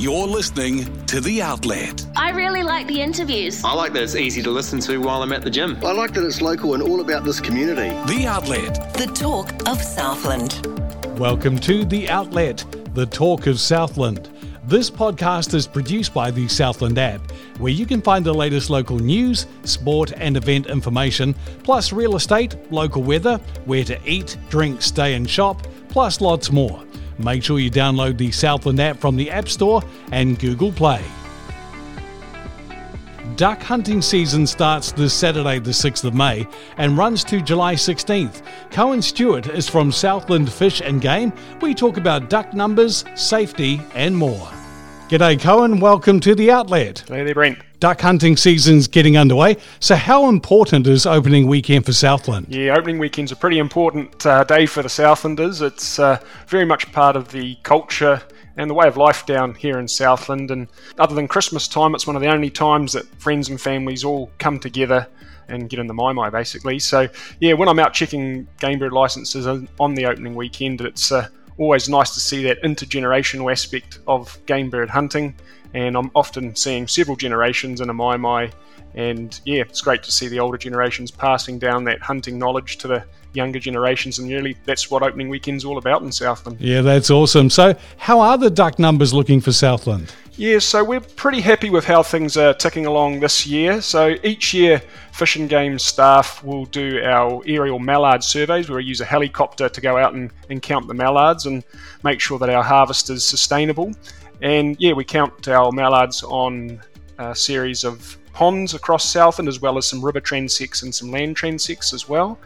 You're listening to The Outlet. I really like the interviews. I like that it's easy to listen to while I'm at the gym. I like that it's local and all about this community. The Outlet. The talk of Southland. Welcome to The Outlet, the talk of Southland. This podcast is produced by the Southland app, where you can find the latest local news, sport, and event information, plus real estate, local weather, where to eat, drink, stay, and shop, plus lots more. Make sure you download the Southland app from the App Store and Google Play. Duck hunting season starts this Saturday, the 6th of May, and runs to July 16th. Cohen Stewart is from Southland Fish and Game. We talk about duck numbers, safety, and more. G'day, Cohen. Welcome to the Outlet. Hey there, Brent. Duck hunting season's getting underway. So, how important is opening weekend for Southland? Yeah, opening weekend's a pretty important uh, day for the Southlanders. It's uh, very much part of the culture and the way of life down here in Southland. And other than Christmas time, it's one of the only times that friends and families all come together and get in the mai mai basically. So yeah, when I'm out checking game bird licenses on the opening weekend, it's uh, always nice to see that intergenerational aspect of game bird hunting. And I'm often seeing several generations in a mai mai. And yeah, it's great to see the older generations passing down that hunting knowledge to the younger generations, and really that's what opening weekend's all about in Southland. Yeah, that's awesome. So, how are the duck numbers looking for Southland? Yeah, so we're pretty happy with how things are ticking along this year. So each year, Fish and Game staff will do our aerial mallard surveys where we use a helicopter to go out and, and count the mallards and make sure that our harvest is sustainable. And yeah, we count our mallards on a series of ponds across Southland as well as some river transects and some land transects as well.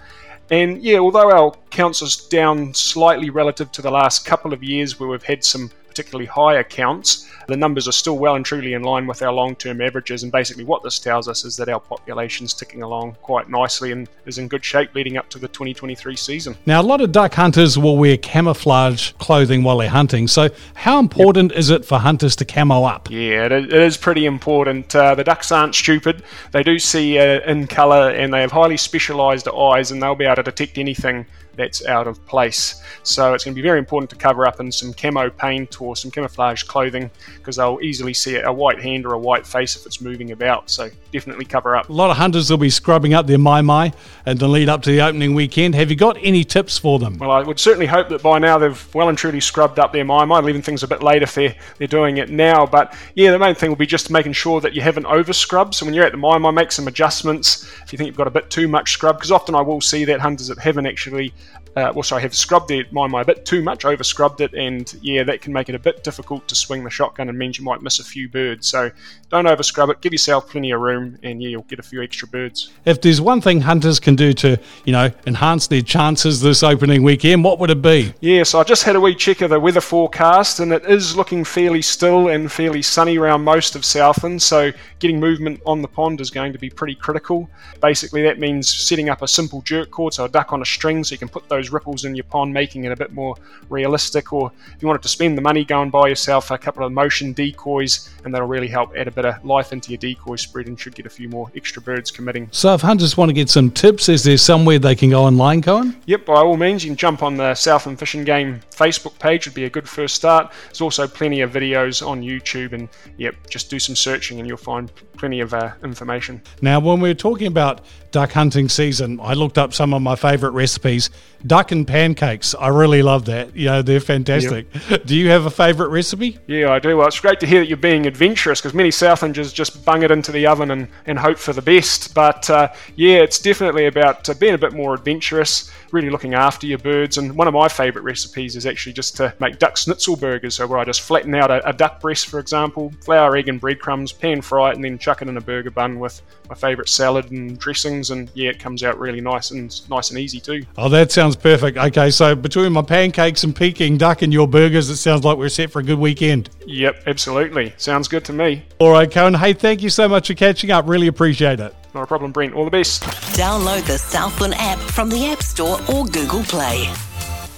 And yeah, although our counts are down slightly relative to the last couple of years where we've had some particularly high accounts, the numbers are still well and truly in line with our long term averages. And basically, what this tells us is that our population's ticking along quite nicely and is in good shape leading up to the 2023 season. Now, a lot of duck hunters will wear camouflage clothing while they're hunting. So, how important yep. is it for hunters to camo up? Yeah, it is pretty important. Uh, the ducks aren't stupid, they do see uh, in colour and they have highly specialised eyes and they'll be able to detect anything that's out of place. So it's going to be very important to cover up in some camo paint or some camouflage clothing because they'll easily see a white hand or a white face if it's moving about. So definitely cover up. A lot of hunters will be scrubbing up their mai mai and the lead up to the opening weekend. Have you got any tips for them? Well, I would certainly hope that by now they've well and truly scrubbed up their mai mai, leaving things a bit late if they're, they're doing it now. But yeah, the main thing will be just making sure that you haven't over scrubbed. So when you're at the mai mai, make some adjustments if you think you've got a bit too much scrub because often I will see that hunters that haven't actually uh, well, sorry, I have scrubbed their mai a bit too much, over scrubbed it, and yeah, that can make it a bit difficult to swing the shotgun and means you might miss a few birds. So don't over scrub it, give yourself plenty of room, and yeah, you'll get a few extra birds. If there's one thing hunters can do to, you know, enhance their chances this opening weekend, what would it be? Yeah, so I just had a wee check of the weather forecast, and it is looking fairly still and fairly sunny around most of Southland, so getting movement on the pond is going to be pretty critical. Basically, that means setting up a simple jerk cord, so a duck on a string, so you can put those those ripples in your pond, making it a bit more realistic. Or if you wanted to spend the money, go and buy yourself a couple of motion decoys, and that'll really help add a bit of life into your decoy spread and should get a few more extra birds committing. So, if hunters want to get some tips, is there somewhere they can go online, Cohen? Yep, by all means, you can jump on the Southland Fish and Game Facebook page, would be a good first start. There's also plenty of videos on YouTube, and yep, just do some searching and you'll find plenty of uh, information. Now, when we're talking about duck hunting season, I looked up some of my favourite recipes. Duck and pancakes. I really love that. You know, they're fantastic. Yep. Do you have a favourite recipe? Yeah, I do. Well, it's great to hear that you're being adventurous because many Southlanders just bung it into the oven and, and hope for the best. But uh, yeah, it's definitely about uh, being a bit more adventurous, really looking after your birds. And one of my favourite recipes is actually just to make duck schnitzel burgers. So where I just flatten out a, a duck breast, for example, flour, egg, and breadcrumbs, pan fry it, and then chuck it in a burger bun with my favourite salad and dressings. And yeah, it comes out really nice and nice and easy too. Oh, that sounds perfect. Okay, so between my pancakes and Peking duck and your burgers, it sounds like we're set for a good weekend. Yep, absolutely. Sounds good to me. All right, Cohen. Hey, thank you so much for catching up. Really appreciate it. Not a problem, Brent. All the best. Download the Southland app from the App Store or Google Play.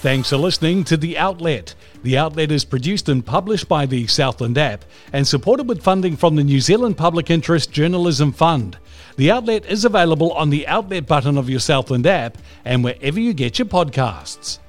Thanks for listening to The Outlet. The Outlet is produced and published by the Southland app and supported with funding from the New Zealand Public Interest Journalism Fund. The Outlet is available on the Outlet button of your Southland app and wherever you get your podcasts.